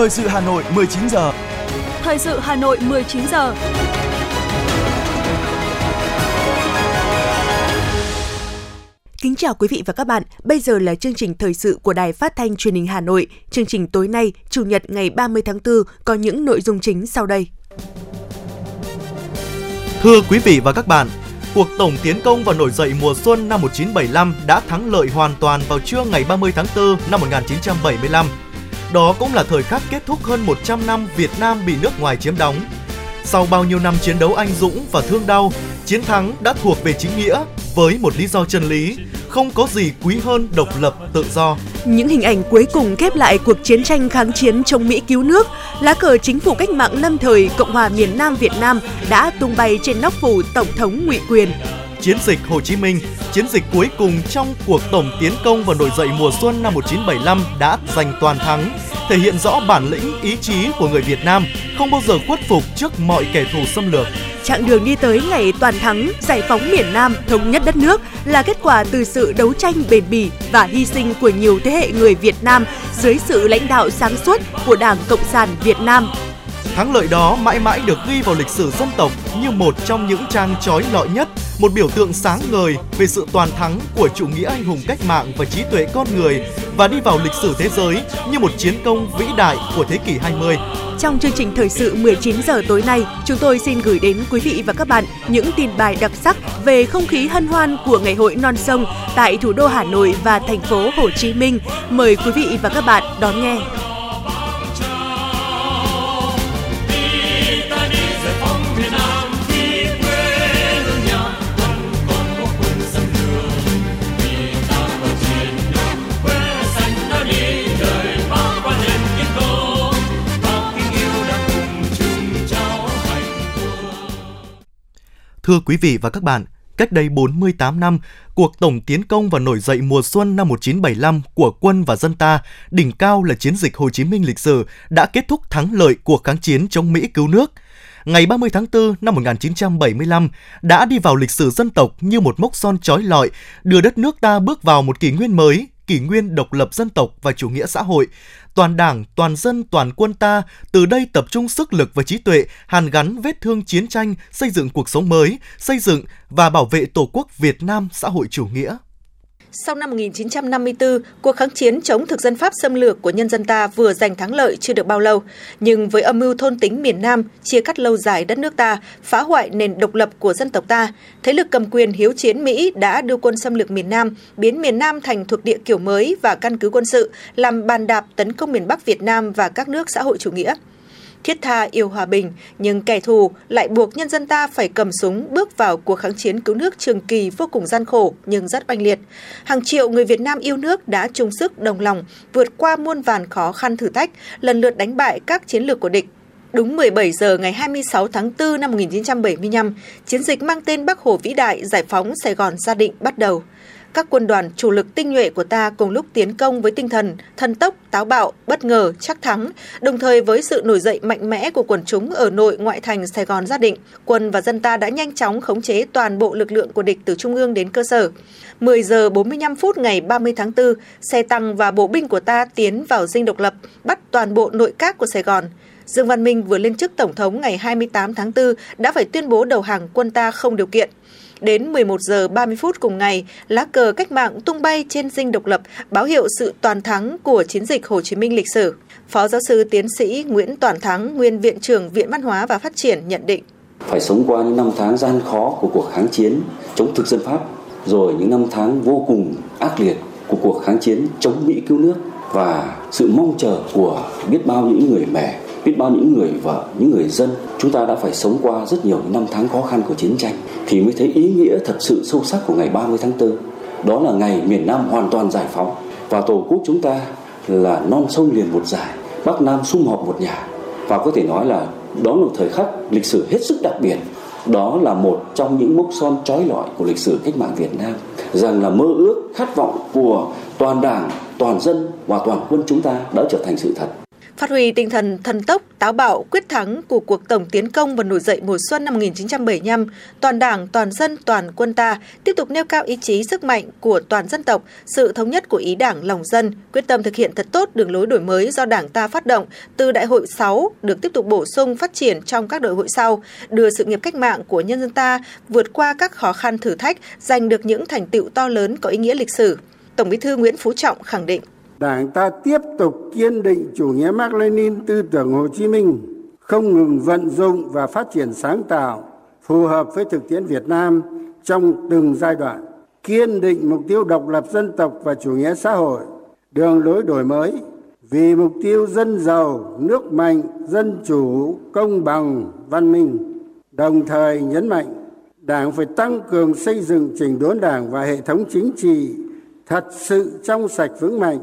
Thời sự Hà Nội 19 giờ. Thời sự Hà Nội 19 giờ. Kính chào quý vị và các bạn. Bây giờ là chương trình thời sự của Đài Phát thanh Truyền hình Hà Nội. Chương trình tối nay, Chủ nhật ngày 30 tháng 4 có những nội dung chính sau đây. Thưa quý vị và các bạn, cuộc tổng tiến công và nổi dậy mùa xuân năm 1975 đã thắng lợi hoàn toàn vào trưa ngày 30 tháng 4 năm 1975. Đó cũng là thời khắc kết thúc hơn 100 năm Việt Nam bị nước ngoài chiếm đóng. Sau bao nhiêu năm chiến đấu anh dũng và thương đau, chiến thắng đã thuộc về chính nghĩa với một lý do chân lý, không có gì quý hơn độc lập tự do. Những hình ảnh cuối cùng khép lại cuộc chiến tranh kháng chiến chống Mỹ cứu nước, lá cờ chính phủ cách mạng lâm thời Cộng hòa miền Nam Việt Nam đã tung bay trên nóc phủ Tổng thống ngụy quyền. Chiến dịch Hồ Chí Minh, chiến dịch cuối cùng trong cuộc tổng tiến công và nổi dậy mùa xuân năm 1975 đã giành toàn thắng, thể hiện rõ bản lĩnh, ý chí của người Việt Nam không bao giờ khuất phục trước mọi kẻ thù xâm lược. Chặng đường đi tới ngày toàn thắng, giải phóng miền Nam, thống nhất đất nước là kết quả từ sự đấu tranh bền bỉ và hy sinh của nhiều thế hệ người Việt Nam dưới sự lãnh đạo sáng suốt của Đảng Cộng sản Việt Nam. Thắng lợi đó mãi mãi được ghi vào lịch sử dân tộc như một trong những trang trói lọi nhất, một biểu tượng sáng ngời về sự toàn thắng của chủ nghĩa anh hùng cách mạng và trí tuệ con người và đi vào lịch sử thế giới như một chiến công vĩ đại của thế kỷ 20. Trong chương trình thời sự 19 giờ tối nay, chúng tôi xin gửi đến quý vị và các bạn những tin bài đặc sắc về không khí hân hoan của ngày hội non sông tại thủ đô Hà Nội và thành phố Hồ Chí Minh. Mời quý vị và các bạn đón nghe. Thưa quý vị và các bạn, cách đây 48 năm, cuộc tổng tiến công và nổi dậy mùa xuân năm 1975 của quân và dân ta, đỉnh cao là chiến dịch Hồ Chí Minh lịch sử, đã kết thúc thắng lợi cuộc kháng chiến chống Mỹ cứu nước. Ngày 30 tháng 4 năm 1975 đã đi vào lịch sử dân tộc như một mốc son trói lọi, đưa đất nước ta bước vào một kỷ nguyên mới, kỷ nguyên độc lập dân tộc và chủ nghĩa xã hội. Toàn đảng, toàn dân, toàn quân ta từ đây tập trung sức lực và trí tuệ, hàn gắn vết thương chiến tranh, xây dựng cuộc sống mới, xây dựng và bảo vệ Tổ quốc Việt Nam xã hội chủ nghĩa. Sau năm 1954, cuộc kháng chiến chống thực dân Pháp xâm lược của nhân dân ta vừa giành thắng lợi chưa được bao lâu, nhưng với âm mưu thôn tính miền Nam, chia cắt lâu dài đất nước ta, phá hoại nền độc lập của dân tộc ta, thế lực cầm quyền hiếu chiến Mỹ đã đưa quân xâm lược miền Nam, biến miền Nam thành thuộc địa kiểu mới và căn cứ quân sự, làm bàn đạp tấn công miền Bắc Việt Nam và các nước xã hội chủ nghĩa thiết tha yêu hòa bình, nhưng kẻ thù lại buộc nhân dân ta phải cầm súng bước vào cuộc kháng chiến cứu nước trường kỳ vô cùng gian khổ nhưng rất oanh liệt. Hàng triệu người Việt Nam yêu nước đã chung sức đồng lòng vượt qua muôn vàn khó khăn thử thách, lần lượt đánh bại các chiến lược của địch. Đúng 17 giờ ngày 26 tháng 4 năm 1975, chiến dịch mang tên Bắc Hồ vĩ đại giải phóng Sài Gòn gia định bắt đầu các quân đoàn chủ lực tinh nhuệ của ta cùng lúc tiến công với tinh thần thần tốc, táo bạo, bất ngờ, chắc thắng, đồng thời với sự nổi dậy mạnh mẽ của quần chúng ở nội ngoại thành Sài Gòn gia định, quân và dân ta đã nhanh chóng khống chế toàn bộ lực lượng của địch từ trung ương đến cơ sở. 10 giờ 45 phút ngày 30 tháng 4, xe tăng và bộ binh của ta tiến vào dinh độc lập, bắt toàn bộ nội các của Sài Gòn. Dương Văn Minh vừa lên chức Tổng thống ngày 28 tháng 4 đã phải tuyên bố đầu hàng quân ta không điều kiện. Đến 11 giờ 30 phút cùng ngày, lá cờ cách mạng tung bay trên dinh độc lập, báo hiệu sự toàn thắng của chiến dịch Hồ Chí Minh lịch sử. Phó giáo sư tiến sĩ Nguyễn Toàn Thắng, nguyên viện trưởng Viện Văn hóa và Phát triển nhận định. Phải sống qua những năm tháng gian khó của cuộc kháng chiến chống thực dân Pháp, rồi những năm tháng vô cùng ác liệt của cuộc kháng chiến chống Mỹ cứu nước và sự mong chờ của biết bao những người mẹ biết bao những người vợ, những người dân, chúng ta đã phải sống qua rất nhiều năm tháng khó khăn của chiến tranh thì mới thấy ý nghĩa thật sự sâu sắc của ngày 30 tháng 4 đó là ngày miền Nam hoàn toàn giải phóng và tổ quốc chúng ta là non sông liền một giải Bắc Nam sum họp một nhà. Và có thể nói là đó là một thời khắc lịch sử hết sức đặc biệt. Đó là một trong những mốc son trói lọi của lịch sử cách mạng Việt Nam. Rằng là mơ ước, khát vọng của toàn đảng, toàn dân và toàn quân chúng ta đã trở thành sự thật. Phát huy tinh thần thần tốc, táo bạo, quyết thắng của cuộc tổng tiến công và nổi dậy mùa xuân năm 1975, toàn Đảng, toàn dân, toàn quân ta tiếp tục nêu cao ý chí sức mạnh của toàn dân tộc, sự thống nhất của ý Đảng lòng dân, quyết tâm thực hiện thật tốt đường lối đổi mới do Đảng ta phát động từ Đại hội 6 được tiếp tục bổ sung phát triển trong các đại hội sau, đưa sự nghiệp cách mạng của nhân dân ta vượt qua các khó khăn thử thách, giành được những thành tựu to lớn có ý nghĩa lịch sử. Tổng Bí thư Nguyễn Phú Trọng khẳng định Đảng ta tiếp tục kiên định chủ nghĩa mark lenin tư tưởng Hồ Chí Minh, không ngừng vận dụng và phát triển sáng tạo, phù hợp với thực tiễn Việt Nam trong từng giai đoạn, kiên định mục tiêu độc lập dân tộc và chủ nghĩa xã hội, đường lối đổi mới, vì mục tiêu dân giàu, nước mạnh, dân chủ, công bằng, văn minh. Đồng thời nhấn mạnh, Đảng phải tăng cường xây dựng chỉnh đốn Đảng và hệ thống chính trị thật sự trong sạch vững mạnh,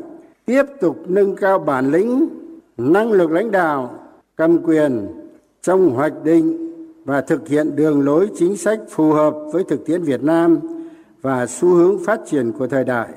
tiếp tục nâng cao bản lĩnh, năng lực lãnh đạo, cầm quyền trong hoạch định và thực hiện đường lối chính sách phù hợp với thực tiễn Việt Nam và xu hướng phát triển của thời đại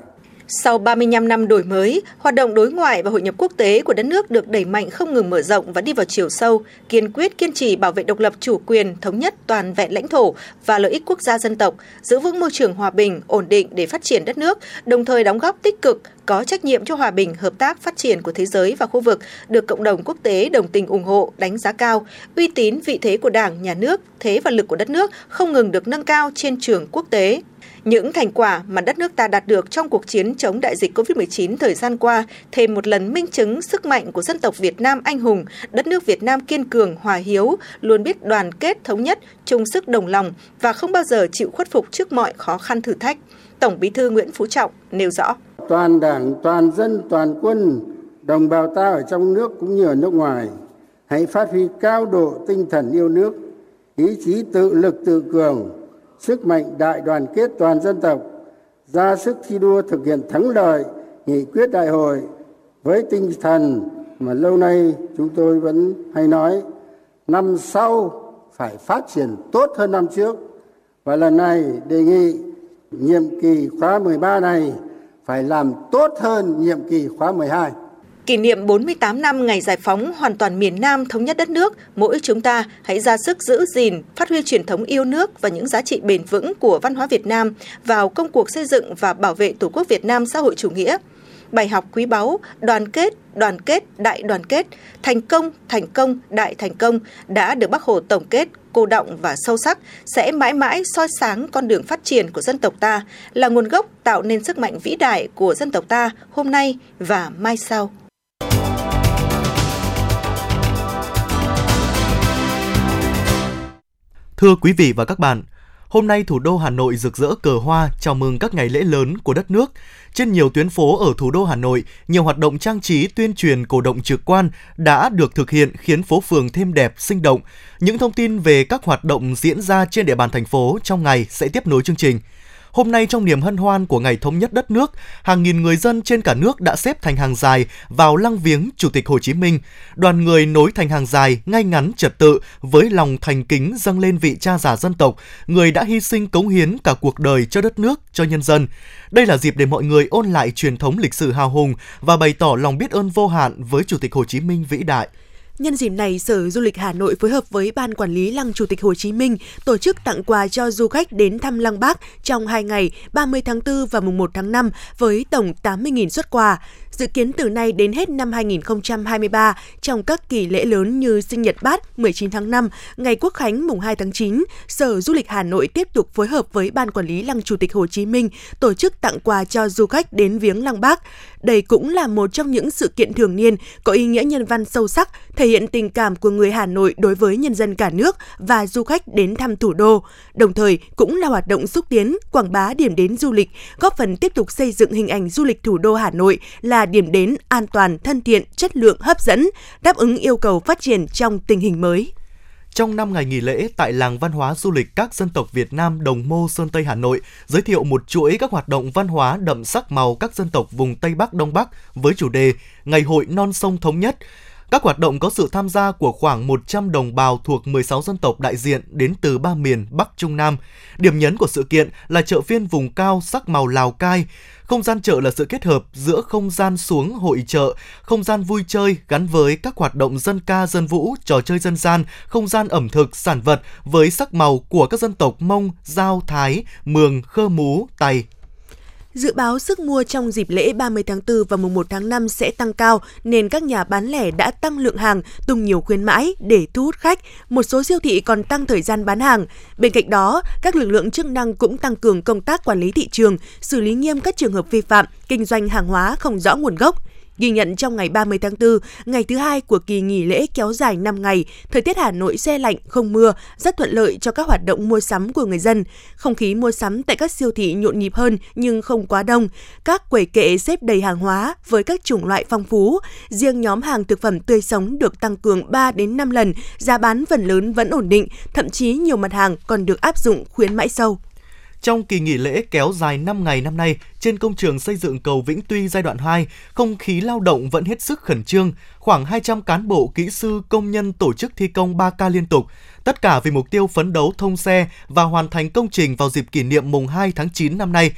sau 35 năm đổi mới, hoạt động đối ngoại và hội nhập quốc tế của đất nước được đẩy mạnh không ngừng mở rộng và đi vào chiều sâu, kiên quyết kiên trì bảo vệ độc lập chủ quyền, thống nhất toàn vẹn lãnh thổ và lợi ích quốc gia dân tộc, giữ vững môi trường hòa bình, ổn định để phát triển đất nước, đồng thời đóng góp tích cực, có trách nhiệm cho hòa bình, hợp tác, phát triển của thế giới và khu vực, được cộng đồng quốc tế đồng tình ủng hộ, đánh giá cao, uy tín vị thế của Đảng, nhà nước, thế và lực của đất nước không ngừng được nâng cao trên trường quốc tế. Những thành quả mà đất nước ta đạt được trong cuộc chiến chống đại dịch COVID-19 thời gian qua thêm một lần minh chứng sức mạnh của dân tộc Việt Nam anh hùng, đất nước Việt Nam kiên cường, hòa hiếu, luôn biết đoàn kết thống nhất, chung sức đồng lòng và không bao giờ chịu khuất phục trước mọi khó khăn thử thách. Tổng Bí thư Nguyễn Phú Trọng nêu rõ: Toàn Đảng, toàn dân, toàn quân, đồng bào ta ở trong nước cũng như ở nước ngoài, hãy phát huy cao độ tinh thần yêu nước, ý chí tự lực tự cường, sức mạnh đại đoàn kết toàn dân tộc, ra sức thi đua thực hiện thắng lợi nghị quyết đại hội với tinh thần mà lâu nay chúng tôi vẫn hay nói, năm sau phải phát triển tốt hơn năm trước và lần này đề nghị nhiệm kỳ khóa 13 này phải làm tốt hơn nhiệm kỳ khóa 12. Kỷ niệm 48 năm ngày giải phóng hoàn toàn miền Nam thống nhất đất nước, mỗi chúng ta hãy ra sức giữ gìn, phát huy truyền thống yêu nước và những giá trị bền vững của văn hóa Việt Nam vào công cuộc xây dựng và bảo vệ Tổ quốc Việt Nam xã hội chủ nghĩa. Bài học quý báu, đoàn kết, đoàn kết, đại đoàn kết, thành công, thành công, đại thành công đã được Bác Hồ tổng kết cô động và sâu sắc sẽ mãi mãi soi sáng con đường phát triển của dân tộc ta, là nguồn gốc tạo nên sức mạnh vĩ đại của dân tộc ta hôm nay và mai sau. Thưa quý vị và các bạn, hôm nay thủ đô Hà Nội rực rỡ cờ hoa chào mừng các ngày lễ lớn của đất nước. Trên nhiều tuyến phố ở thủ đô Hà Nội, nhiều hoạt động trang trí tuyên truyền cổ động trực quan đã được thực hiện khiến phố phường thêm đẹp, sinh động. Những thông tin về các hoạt động diễn ra trên địa bàn thành phố trong ngày sẽ tiếp nối chương trình. Hôm nay trong niềm hân hoan của ngày thống nhất đất nước, hàng nghìn người dân trên cả nước đã xếp thành hàng dài vào lăng viếng Chủ tịch Hồ Chí Minh. Đoàn người nối thành hàng dài, ngay ngắn trật tự với lòng thành kính dâng lên vị cha già dân tộc, người đã hy sinh cống hiến cả cuộc đời cho đất nước, cho nhân dân. Đây là dịp để mọi người ôn lại truyền thống lịch sử hào hùng và bày tỏ lòng biết ơn vô hạn với Chủ tịch Hồ Chí Minh vĩ đại. Nhân dịp này, Sở Du lịch Hà Nội phối hợp với Ban Quản lý Lăng Chủ tịch Hồ Chí Minh tổ chức tặng quà cho du khách đến thăm Lăng Bác trong hai ngày 30 tháng 4 và mùng 1 tháng 5 với tổng 80.000 xuất quà. Dự kiến từ nay đến hết năm 2023, trong các kỳ lễ lớn như sinh nhật Bát 19 tháng 5, ngày Quốc khánh mùng 2 tháng 9, Sở Du lịch Hà Nội tiếp tục phối hợp với Ban Quản lý Lăng Chủ tịch Hồ Chí Minh tổ chức tặng quà cho du khách đến viếng Lăng Bác. Đây cũng là một trong những sự kiện thường niên có ý nghĩa nhân văn sâu sắc, thể hiện tình cảm của người Hà Nội đối với nhân dân cả nước và du khách đến thăm thủ đô, đồng thời cũng là hoạt động xúc tiến, quảng bá điểm đến du lịch, góp phần tiếp tục xây dựng hình ảnh du lịch thủ đô Hà Nội là điểm đến an toàn, thân thiện, chất lượng hấp dẫn, đáp ứng yêu cầu phát triển trong tình hình mới. Trong 5 ngày nghỉ lễ tại làng văn hóa du lịch các dân tộc Việt Nam Đồng Mô Sơn Tây Hà Nội giới thiệu một chuỗi các hoạt động văn hóa đậm sắc màu các dân tộc vùng Tây Bắc Đông Bắc với chủ đề Ngày hội non sông thống nhất các hoạt động có sự tham gia của khoảng 100 đồng bào thuộc 16 dân tộc đại diện đến từ ba miền Bắc Trung Nam. Điểm nhấn của sự kiện là chợ phiên vùng cao sắc màu Lào Cai. Không gian chợ là sự kết hợp giữa không gian xuống hội chợ, không gian vui chơi gắn với các hoạt động dân ca, dân vũ, trò chơi dân gian, không gian ẩm thực, sản vật với sắc màu của các dân tộc Mông, Giao, Thái, Mường, Khơ Mú, Tày, Dự báo sức mua trong dịp lễ 30 tháng 4 và mùng 1 tháng 5 sẽ tăng cao nên các nhà bán lẻ đã tăng lượng hàng, tung nhiều khuyến mãi để thu hút khách. Một số siêu thị còn tăng thời gian bán hàng. Bên cạnh đó, các lực lượng chức năng cũng tăng cường công tác quản lý thị trường, xử lý nghiêm các trường hợp vi phạm, kinh doanh hàng hóa không rõ nguồn gốc. Ghi nhận trong ngày 30 tháng 4, ngày thứ hai của kỳ nghỉ lễ kéo dài 5 ngày, thời tiết Hà Nội xe lạnh, không mưa, rất thuận lợi cho các hoạt động mua sắm của người dân. Không khí mua sắm tại các siêu thị nhộn nhịp hơn nhưng không quá đông. Các quầy kệ xếp đầy hàng hóa với các chủng loại phong phú. Riêng nhóm hàng thực phẩm tươi sống được tăng cường 3 đến 5 lần, giá bán phần lớn vẫn ổn định, thậm chí nhiều mặt hàng còn được áp dụng khuyến mãi sâu. Trong kỳ nghỉ lễ kéo dài 5 ngày năm nay, trên công trường xây dựng cầu Vĩnh Tuy giai đoạn 2, không khí lao động vẫn hết sức khẩn trương. Khoảng 200 cán bộ, kỹ sư, công nhân tổ chức thi công 3 ca liên tục. Tất cả vì mục tiêu phấn đấu thông xe và hoàn thành công trình vào dịp kỷ niệm mùng 2 tháng 9 năm nay.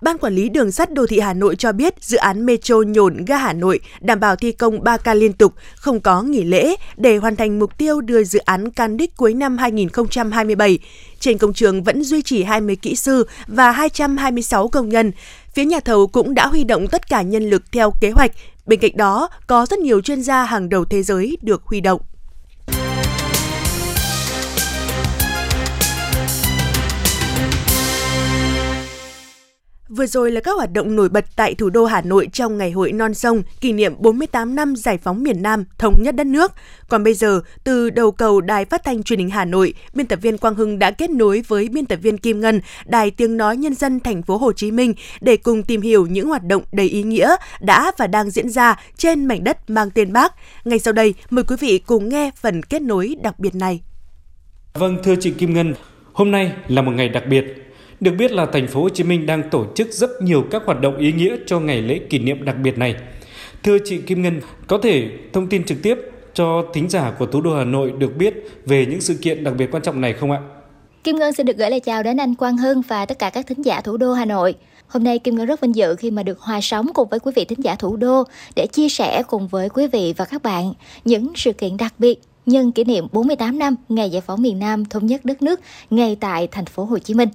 Ban quản lý đường sắt đô thị Hà Nội cho biết dự án Metro nhổn ga Hà Nội đảm bảo thi công 3 ca liên tục, không có nghỉ lễ để hoàn thành mục tiêu đưa dự án can đích cuối năm 2027. Trên công trường vẫn duy trì 20 kỹ sư và 226 công nhân. Phía nhà thầu cũng đã huy động tất cả nhân lực theo kế hoạch. Bên cạnh đó, có rất nhiều chuyên gia hàng đầu thế giới được huy động. Vừa rồi là các hoạt động nổi bật tại thủ đô Hà Nội trong ngày hội non sông kỷ niệm 48 năm giải phóng miền Nam, thống nhất đất nước. Còn bây giờ, từ đầu cầu Đài Phát thanh Truyền hình Hà Nội, biên tập viên Quang Hưng đã kết nối với biên tập viên Kim Ngân, Đài Tiếng nói Nhân dân thành phố Hồ Chí Minh để cùng tìm hiểu những hoạt động đầy ý nghĩa đã và đang diễn ra trên mảnh đất mang tên Bác. Ngay sau đây, mời quý vị cùng nghe phần kết nối đặc biệt này. Vâng, thưa chị Kim Ngân, hôm nay là một ngày đặc biệt được biết là thành phố Hồ Chí Minh đang tổ chức rất nhiều các hoạt động ý nghĩa cho ngày lễ kỷ niệm đặc biệt này. Thưa chị Kim Ngân, có thể thông tin trực tiếp cho thính giả của thủ đô Hà Nội được biết về những sự kiện đặc biệt quan trọng này không ạ? Kim Ngân xin được gửi lời chào đến anh Quang Hưng và tất cả các thính giả thủ đô Hà Nội. Hôm nay Kim Ngân rất vinh dự khi mà được hòa sóng cùng với quý vị thính giả thủ đô để chia sẻ cùng với quý vị và các bạn những sự kiện đặc biệt nhân kỷ niệm 48 năm ngày giải phóng miền Nam thống nhất đất nước ngay tại thành phố Hồ Chí Minh.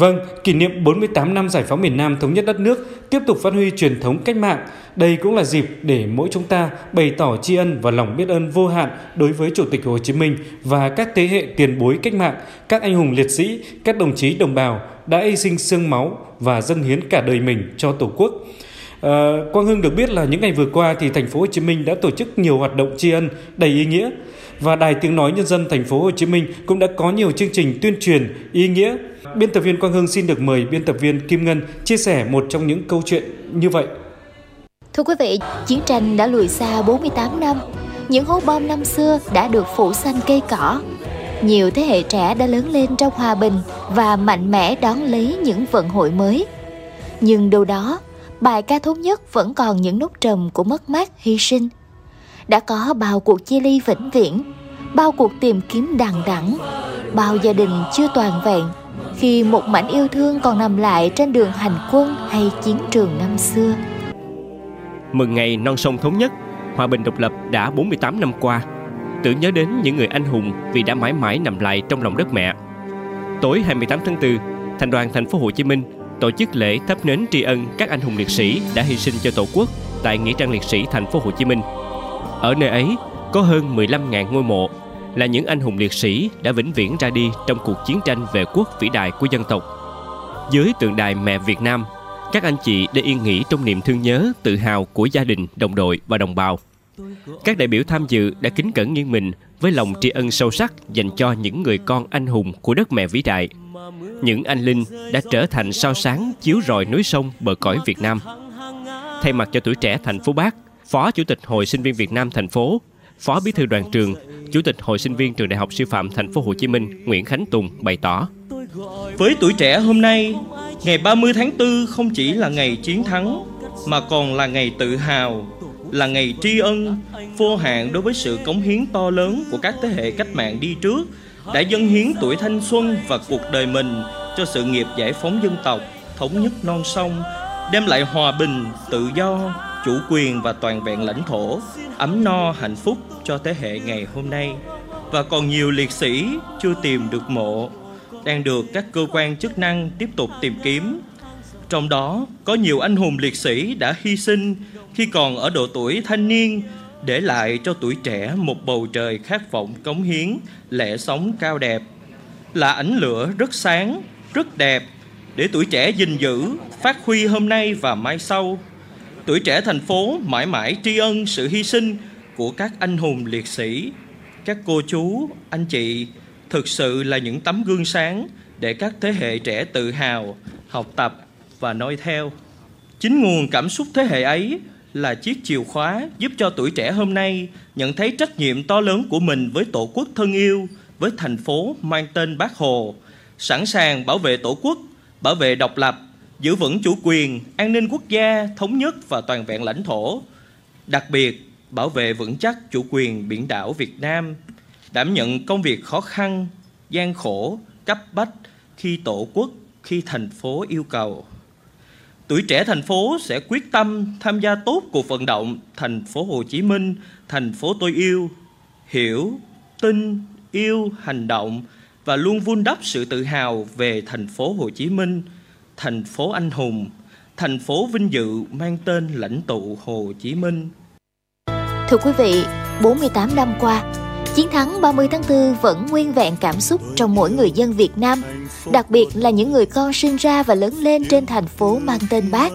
Vâng, kỷ niệm 48 năm giải phóng miền Nam thống nhất đất nước tiếp tục phát huy truyền thống cách mạng. Đây cũng là dịp để mỗi chúng ta bày tỏ tri ân và lòng biết ơn vô hạn đối với Chủ tịch Hồ Chí Minh và các thế hệ tiền bối cách mạng, các anh hùng liệt sĩ, các đồng chí đồng bào đã hy sinh xương máu và dâng hiến cả đời mình cho Tổ quốc. À, Quang Hưng được biết là những ngày vừa qua thì thành phố Hồ Chí Minh đã tổ chức nhiều hoạt động tri ân đầy ý nghĩa và Đài Tiếng nói Nhân dân thành phố Hồ Chí Minh cũng đã có nhiều chương trình tuyên truyền ý nghĩa Biên tập viên Quang Hưng xin được mời biên tập viên Kim Ngân chia sẻ một trong những câu chuyện như vậy. Thưa quý vị, chiến tranh đã lùi xa 48 năm. Những hố bom năm xưa đã được phủ xanh cây cỏ. Nhiều thế hệ trẻ đã lớn lên trong hòa bình và mạnh mẽ đón lấy những vận hội mới. Nhưng đâu đó, bài ca thống nhất vẫn còn những nốt trầm của mất mát hy sinh. Đã có bao cuộc chia ly vĩnh viễn, bao cuộc tìm kiếm đằng đẵng, bao gia đình chưa toàn vẹn khi một mảnh yêu thương còn nằm lại trên đường hành quân hay chiến trường năm xưa. Mừng ngày non sông thống nhất, hòa bình độc lập đã 48 năm qua. Tưởng nhớ đến những người anh hùng vì đã mãi mãi nằm lại trong lòng đất mẹ. Tối 28 tháng 4, Thành đoàn Thành phố Hồ Chí Minh tổ chức lễ thắp nến tri ân các anh hùng liệt sĩ đã hy sinh cho Tổ quốc tại nghĩa trang liệt sĩ Thành phố Hồ Chí Minh. Ở nơi ấy có hơn 15.000 ngôi mộ là những anh hùng liệt sĩ đã vĩnh viễn ra đi trong cuộc chiến tranh vệ quốc vĩ đại của dân tộc. Dưới tượng đài mẹ Việt Nam, các anh chị đã yên nghỉ trong niềm thương nhớ, tự hào của gia đình, đồng đội và đồng bào. Các đại biểu tham dự đã kính cẩn nghiêng mình với lòng tri ân sâu sắc dành cho những người con anh hùng của đất mẹ vĩ đại. Những anh linh đã trở thành sao sáng chiếu rọi núi sông bờ cõi Việt Nam. Thay mặt cho tuổi trẻ thành phố Bác, Phó Chủ tịch Hội Sinh viên Việt Nam thành phố, Phó Bí thư đoàn trường Chủ tịch Hội sinh viên Trường Đại học Sư phạm Thành phố Hồ Chí Minh Nguyễn Khánh Tùng bày tỏ: Với tuổi trẻ hôm nay, ngày 30 tháng 4 không chỉ là ngày chiến thắng mà còn là ngày tự hào, là ngày tri ân vô hạn đối với sự cống hiến to lớn của các thế hệ cách mạng đi trước đã dâng hiến tuổi thanh xuân và cuộc đời mình cho sự nghiệp giải phóng dân tộc, thống nhất non sông, đem lại hòa bình, tự do, chủ quyền và toàn vẹn lãnh thổ, ấm no hạnh phúc cho thế hệ ngày hôm nay. Và còn nhiều liệt sĩ chưa tìm được mộ, đang được các cơ quan chức năng tiếp tục tìm kiếm. Trong đó có nhiều anh hùng liệt sĩ đã hy sinh khi còn ở độ tuổi thanh niên để lại cho tuổi trẻ một bầu trời khát vọng cống hiến, lẽ sống cao đẹp. Là ánh lửa rất sáng, rất đẹp để tuổi trẻ gìn giữ, phát huy hôm nay và mai sau. Tuổi trẻ thành phố mãi mãi tri ân sự hy sinh của các anh hùng liệt sĩ, các cô chú, anh chị thực sự là những tấm gương sáng để các thế hệ trẻ tự hào, học tập và noi theo. Chính nguồn cảm xúc thế hệ ấy là chiếc chìa khóa giúp cho tuổi trẻ hôm nay nhận thấy trách nhiệm to lớn của mình với tổ quốc thân yêu, với thành phố mang tên Bác Hồ, sẵn sàng bảo vệ tổ quốc, bảo vệ độc lập, giữ vững chủ quyền, an ninh quốc gia, thống nhất và toàn vẹn lãnh thổ. Đặc biệt, bảo vệ vững chắc chủ quyền biển đảo Việt Nam, đảm nhận công việc khó khăn, gian khổ, cấp bách khi tổ quốc, khi thành phố yêu cầu tuổi trẻ thành phố sẽ quyết tâm tham gia tốt cuộc vận động thành phố Hồ Chí Minh, thành phố tôi yêu, hiểu, tin, yêu, hành động và luôn vun đắp sự tự hào về thành phố Hồ Chí Minh, thành phố anh hùng, thành phố vinh dự mang tên lãnh tụ Hồ Chí Minh. Thưa quý vị, 48 năm qua, Chiến thắng 30 tháng 4 vẫn nguyên vẹn cảm xúc trong mỗi người dân Việt Nam, đặc biệt là những người con sinh ra và lớn lên trên thành phố mang tên Bác.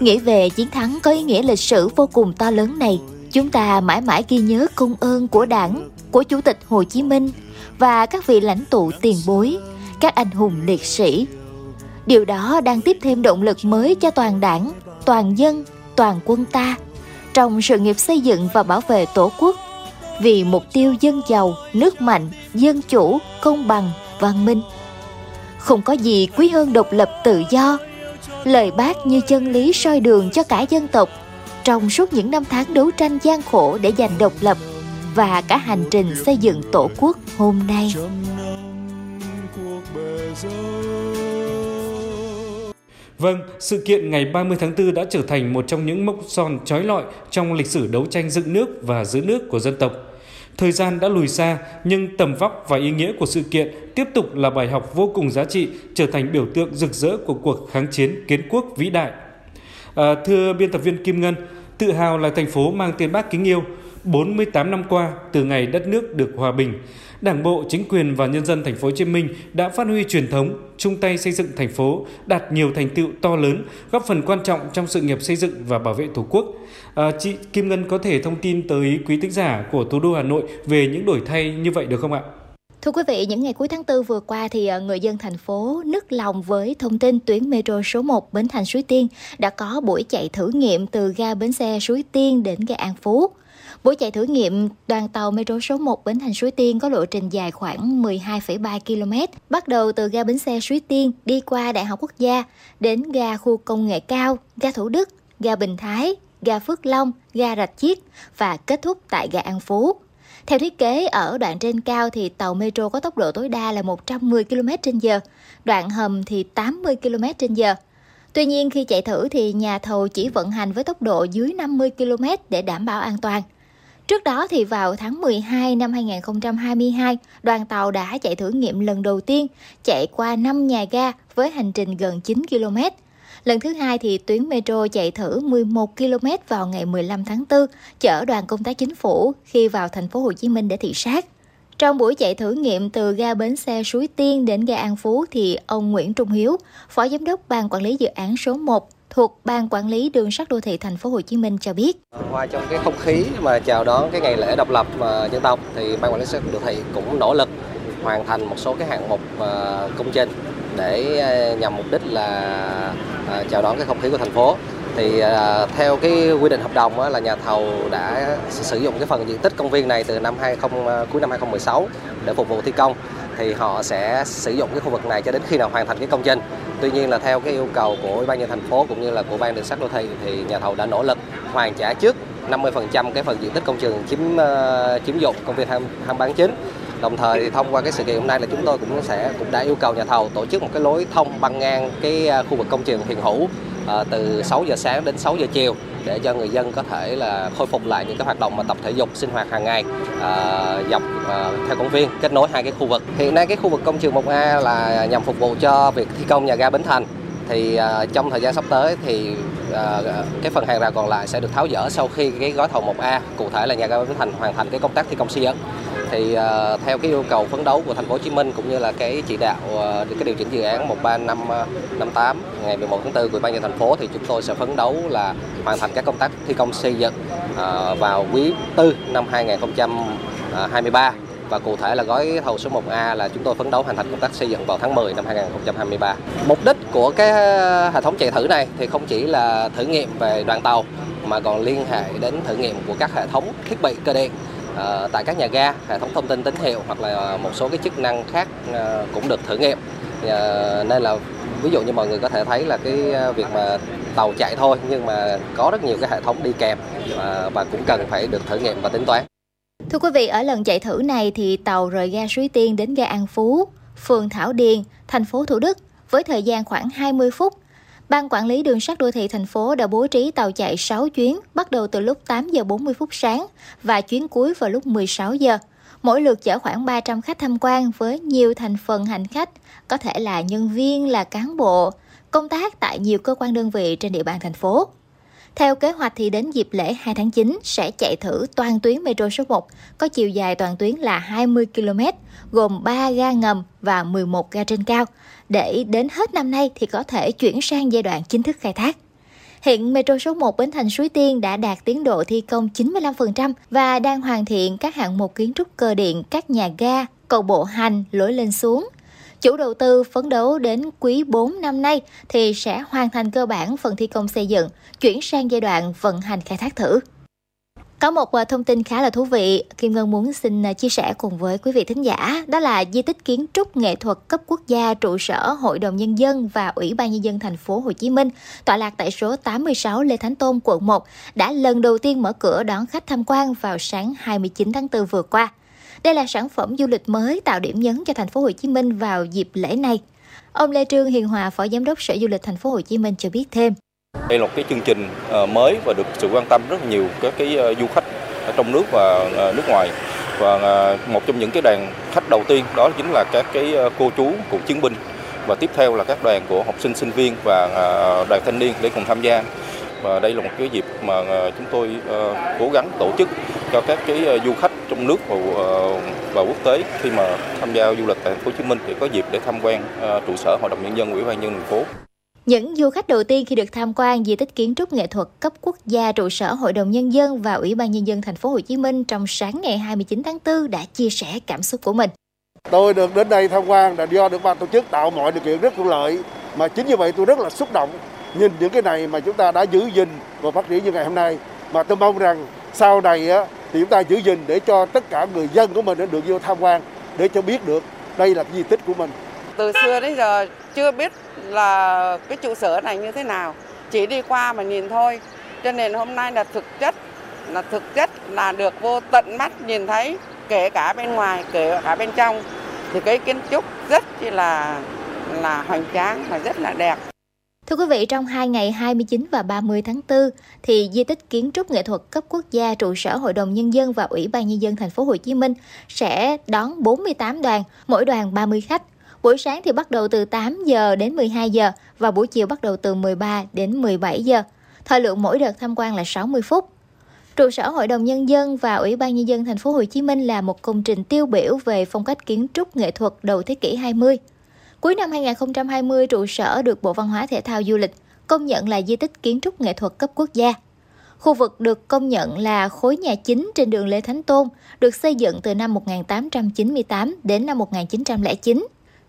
Nghĩ về chiến thắng có ý nghĩa lịch sử vô cùng to lớn này, chúng ta mãi mãi ghi nhớ công ơn của Đảng, của Chủ tịch Hồ Chí Minh và các vị lãnh tụ tiền bối, các anh hùng liệt sĩ. Điều đó đang tiếp thêm động lực mới cho toàn đảng, toàn dân, toàn quân ta trong sự nghiệp xây dựng và bảo vệ Tổ quốc vì mục tiêu dân giàu, nước mạnh, dân chủ, công bằng, văn minh. Không có gì quý hơn độc lập tự do. Lời bác như chân lý soi đường cho cả dân tộc trong suốt những năm tháng đấu tranh gian khổ để giành độc lập và cả hành trình xây dựng tổ quốc hôm nay. Vâng, sự kiện ngày 30 tháng 4 đã trở thành một trong những mốc son trói lọi trong lịch sử đấu tranh dựng nước và giữ nước của dân tộc. Thời gian đã lùi xa, nhưng tầm vóc và ý nghĩa của sự kiện tiếp tục là bài học vô cùng giá trị, trở thành biểu tượng rực rỡ của cuộc kháng chiến kiến quốc vĩ đại. À, thưa biên tập viên Kim Ngân, tự hào là thành phố mang tên bác kính yêu, 48 năm qua từ ngày đất nước được hòa bình, Đảng bộ, chính quyền và nhân dân thành phố Hồ Chí Minh đã phát huy truyền thống, chung tay xây dựng thành phố, đạt nhiều thành tựu to lớn, góp phần quan trọng trong sự nghiệp xây dựng và bảo vệ Tổ quốc. À, chị Kim Ngân có thể thông tin tới quý thính giả của thủ đô Hà Nội về những đổi thay như vậy được không ạ? Thưa quý vị, những ngày cuối tháng 4 vừa qua thì à, người dân thành phố nức lòng với thông tin tuyến metro số 1 Bến Thành Suối Tiên đã có buổi chạy thử nghiệm từ ga bến xe Suối Tiên đến ga An Phú. Buổi chạy thử nghiệm đoàn tàu metro số 1 Bến Thành Suối Tiên có lộ trình dài khoảng 12,3 km, bắt đầu từ ga bến xe Suối Tiên đi qua Đại học Quốc gia đến ga khu công nghệ cao, ga Thủ Đức, ga Bình Thái, ga Phước Long, ga Rạch Chiếc và kết thúc tại ga An Phú. Theo thiết kế, ở đoạn trên cao thì tàu metro có tốc độ tối đa là 110 km/h, đoạn hầm thì 80 km/h. Tuy nhiên khi chạy thử thì nhà thầu chỉ vận hành với tốc độ dưới 50 km để đảm bảo an toàn. Trước đó thì vào tháng 12 năm 2022, đoàn tàu đã chạy thử nghiệm lần đầu tiên, chạy qua 5 nhà ga với hành trình gần 9 km. Lần thứ hai thì tuyến metro chạy thử 11 km vào ngày 15 tháng 4, chở đoàn công tác chính phủ khi vào thành phố Hồ Chí Minh để thị sát. Trong buổi chạy thử nghiệm từ ga bến xe Suối Tiên đến ga An Phú thì ông Nguyễn Trung Hiếu, Phó Giám đốc Ban Quản lý Dự án số 1 thuộc Ban Quản lý Đường sắt Đô thị Thành phố Hồ Chí Minh cho biết. qua trong cái không khí mà chào đón cái ngày lễ độc lập mà dân tộc thì Ban Quản lý Đường sắt Đô thị cũng nỗ lực hoàn thành một số cái hạng mục à, công trình để à, nhằm mục đích là à, chào đón cái không khí của thành phố thì theo cái quy định hợp đồng là nhà thầu đã sử dụng cái phần diện tích công viên này từ năm 20 cuối năm 2016 để phục vụ thi công thì họ sẽ sử dụng cái khu vực này cho đến khi nào hoàn thành cái công trình. Tuy nhiên là theo cái yêu cầu của Ủy ban nhân thành phố cũng như là của ban đường sắt đô thị thì nhà thầu đã nỗ lực hoàn trả trước 50% cái phần diện tích công trường chiếm uh, chiếm dụng công viên tham tham bán chính đồng thời thì thông qua cái sự kiện hôm nay là chúng tôi cũng sẽ cũng đã yêu cầu nhà thầu tổ chức một cái lối thông băng ngang cái ờ, khu vực công trường hiện hữu ờ, từ 6 giờ sáng đến 6 giờ chiều để cho người dân có thể là khôi phục lại những cái hoạt động mà tập thể dục sinh hoạt hàng ngày à, dọc à, theo công viên kết nối hai cái khu vực. Hiện nay cái khu vực công trường 1A là nhằm phục vụ cho việc thi công nhà ga Bến Thành thì à, trong thời gian sắp tới thì à, cái phần hàng rào còn lại sẽ được tháo dỡ sau khi cái gói thầu 1A cụ thể là nhà ga Bến Thành hoàn thành cái công tác thi công xây dựng thì uh, theo cái yêu cầu phấn đấu của thành phố Hồ Chí Minh cũng như là cái chỉ đạo uh, cái điều chỉnh dự án 13558 ờ, ngày 11 tháng 4 của ban nhân thành phố thì chúng tôi sẽ phấn đấu là hoàn thành các công tác thi công xây dựng uh, vào quý tư năm 2023 và cụ thể là gói thầu số 1A là chúng tôi phấn đấu hoàn thành công tác xây dựng vào tháng 10 năm 2023. Mục đích của cái hệ thống chạy thử này thì không chỉ là thử nghiệm về đoàn tàu mà còn liên hệ đến thử nghiệm của các hệ thống thiết bị cơ điện uh, tại các nhà ga, hệ thống thông tin tín hiệu hoặc là ờ, một số cái chức năng khác uh, cũng được thử nghiệm. Uh, nên là ví dụ như mọi người có thể thấy là cái việc mà tàu chạy thôi nhưng mà có rất nhiều cái hệ thống đi kèm và cũng cần phải được thử nghiệm và tính toán. Thưa quý vị, ở lần chạy thử này thì tàu rời ga Suối Tiên đến ga An Phú, phường Thảo Điền, thành phố Thủ Đức với thời gian khoảng 20 phút. Ban quản lý đường sắt đô thị thành phố đã bố trí tàu chạy 6 chuyến bắt đầu từ lúc 8 giờ 40 phút sáng và chuyến cuối vào lúc 16 giờ. Mỗi lượt chở khoảng 300 khách tham quan với nhiều thành phần hành khách, có thể là nhân viên, là cán bộ, công tác tại nhiều cơ quan đơn vị trên địa bàn thành phố. Theo kế hoạch thì đến dịp lễ 2 tháng 9 sẽ chạy thử toàn tuyến metro số 1 có chiều dài toàn tuyến là 20 km, gồm 3 ga ngầm và 11 ga trên cao, để đến hết năm nay thì có thể chuyển sang giai đoạn chính thức khai thác. Hiện metro số 1 Bến Thành Suối Tiên đã đạt tiến độ thi công 95% và đang hoàn thiện các hạng mục kiến trúc cơ điện, các nhà ga, cầu bộ hành, lối lên xuống, Chủ đầu tư phấn đấu đến quý 4 năm nay thì sẽ hoàn thành cơ bản phần thi công xây dựng, chuyển sang giai đoạn vận hành khai thác thử. Có một ờ, thông tin khá là thú vị, Kim Ngân muốn xin ờ, chia sẻ cùng với quý vị thính giả, đó là di tích kiến trúc nghệ thuật cấp quốc gia trụ sở Hội đồng nhân dân và Ủy ban nhân dân thành phố Hồ Chí Minh, tọa lạc tại số 86 Lê Thánh Tôn, quận 1, đã lần đầu tiên mở cửa đón khách tham quan vào sáng 29 tháng 4 vừa qua. Đây là sản phẩm du lịch mới tạo điểm nhấn cho thành phố Hồ Chí Minh vào dịp lễ này. Ông Lê Trương Hiền Hòa, Phó Giám đốc Sở Du lịch thành phố Hồ Chí Minh cho biết thêm. Đây là một cái chương trình ờ, mới và được sự quan tâm rất nhiều các cái ờ, du khách ở trong nước và ờ, nước ngoài. Và một trong những cái đoàn khách đầu tiên đó chính là các cái cô chú cựu chiến binh và tiếp theo là các đoàn của học sinh sinh viên và đoàn thanh niên để cùng tham gia và đây là một cái dịp mà chúng tôi cố gắng tổ chức cho các cái du khách trong nước và, và quốc tế khi mà tham gia du lịch tại thành phố Hồ Chí Minh để có dịp để tham quan trụ sở Hội đồng nhân dân Ủy ban nhân thành phố. Những du khách đầu tiên khi được tham quan di tích kiến trúc nghệ thuật cấp quốc gia trụ sở Hội đồng nhân dân và Ủy ban nhân dân thành phố Hồ Chí Minh trong sáng ngày 29 tháng 4 đã chia sẻ cảm xúc của mình. Tôi được đến đây tham quan là do được ban tổ chức tạo mọi điều kiện rất thuận lợi mà chính như vậy tôi rất là xúc động nhìn những cái này mà chúng ta đã giữ gìn và phát triển như ngày hôm nay mà tôi mong rằng sau này á thì chúng ta giữ gìn để cho tất cả người dân của mình được vô tham quan để cho biết được đây là di tích của mình. Từ xưa đến giờ chưa biết là cái trụ sở này như thế nào, chỉ đi qua mà nhìn thôi. Cho nên hôm nay là thực chất là thực chất là được vô tận mắt nhìn thấy kể cả bên ngoài kể cả bên trong thì cái kiến trúc rất là là hoành tráng và rất là đẹp. Thưa quý vị, trong hai ngày 29 và 30 tháng 4 thì di tích kiến trúc nghệ thuật cấp quốc gia trụ sở Hội đồng nhân dân và Ủy ban nhân dân thành phố Hồ Chí Minh sẽ đón 48 đoàn, mỗi đoàn 30 khách. Buổi sáng thì bắt đầu từ 8 giờ đến 12 giờ và buổi chiều bắt đầu từ 13 đến 17 giờ. Thời lượng mỗi đợt tham quan là 60 phút. Trụ sở Hội đồng nhân dân và Ủy ban nhân dân thành phố Hồ Chí Minh là một công trình tiêu biểu về phong cách kiến trúc nghệ thuật đầu thế kỷ 20. Cuối năm 2020, trụ sở được Bộ Văn hóa Thể thao Du lịch công nhận là di tích kiến trúc nghệ thuật cấp quốc gia. Khu vực được công nhận là khối nhà chính trên đường Lê Thánh Tôn, được xây dựng từ năm 1898 đến năm 1909,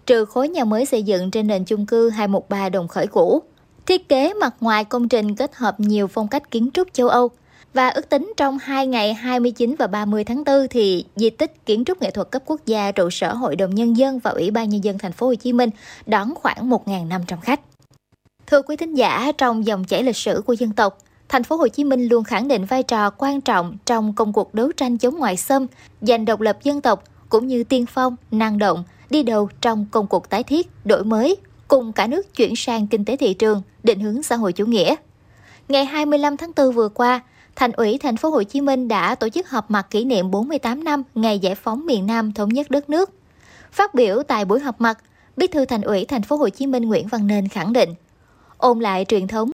trừ khối nhà mới xây dựng trên nền chung cư 213 Đồng Khởi cũ. Thiết kế mặt ngoài công trình kết hợp nhiều phong cách kiến trúc châu Âu – và ước tính trong 2 ngày 29 và 30 tháng 4 thì di tích kiến trúc nghệ thuật cấp quốc gia trụ sở Hội đồng nhân dân và Ủy ban nhân dân thành phố Hồ Chí Minh đón khoảng 1.500 khách. Thưa quý thính giả, trong dòng chảy lịch sử của dân tộc, thành phố Hồ Chí Minh luôn khẳng định vai trò quan trọng trong công cuộc đấu tranh chống ngoại xâm, giành độc lập dân tộc cũng như tiên phong, năng động, đi đầu trong công cuộc tái thiết, đổi mới, cùng cả nước chuyển sang kinh tế thị trường, định hướng xã hội chủ nghĩa. Ngày 25 tháng 4 vừa qua, Thành ủy Thành phố Hồ Chí Minh đã tổ chức họp mặt kỷ niệm 48 năm ngày giải phóng miền Nam thống nhất đất nước. Phát biểu tại buổi họp mặt, Bí thư Thành ủy Thành phố Hồ Chí Minh Nguyễn Văn Nên khẳng định, ôn lại truyền thống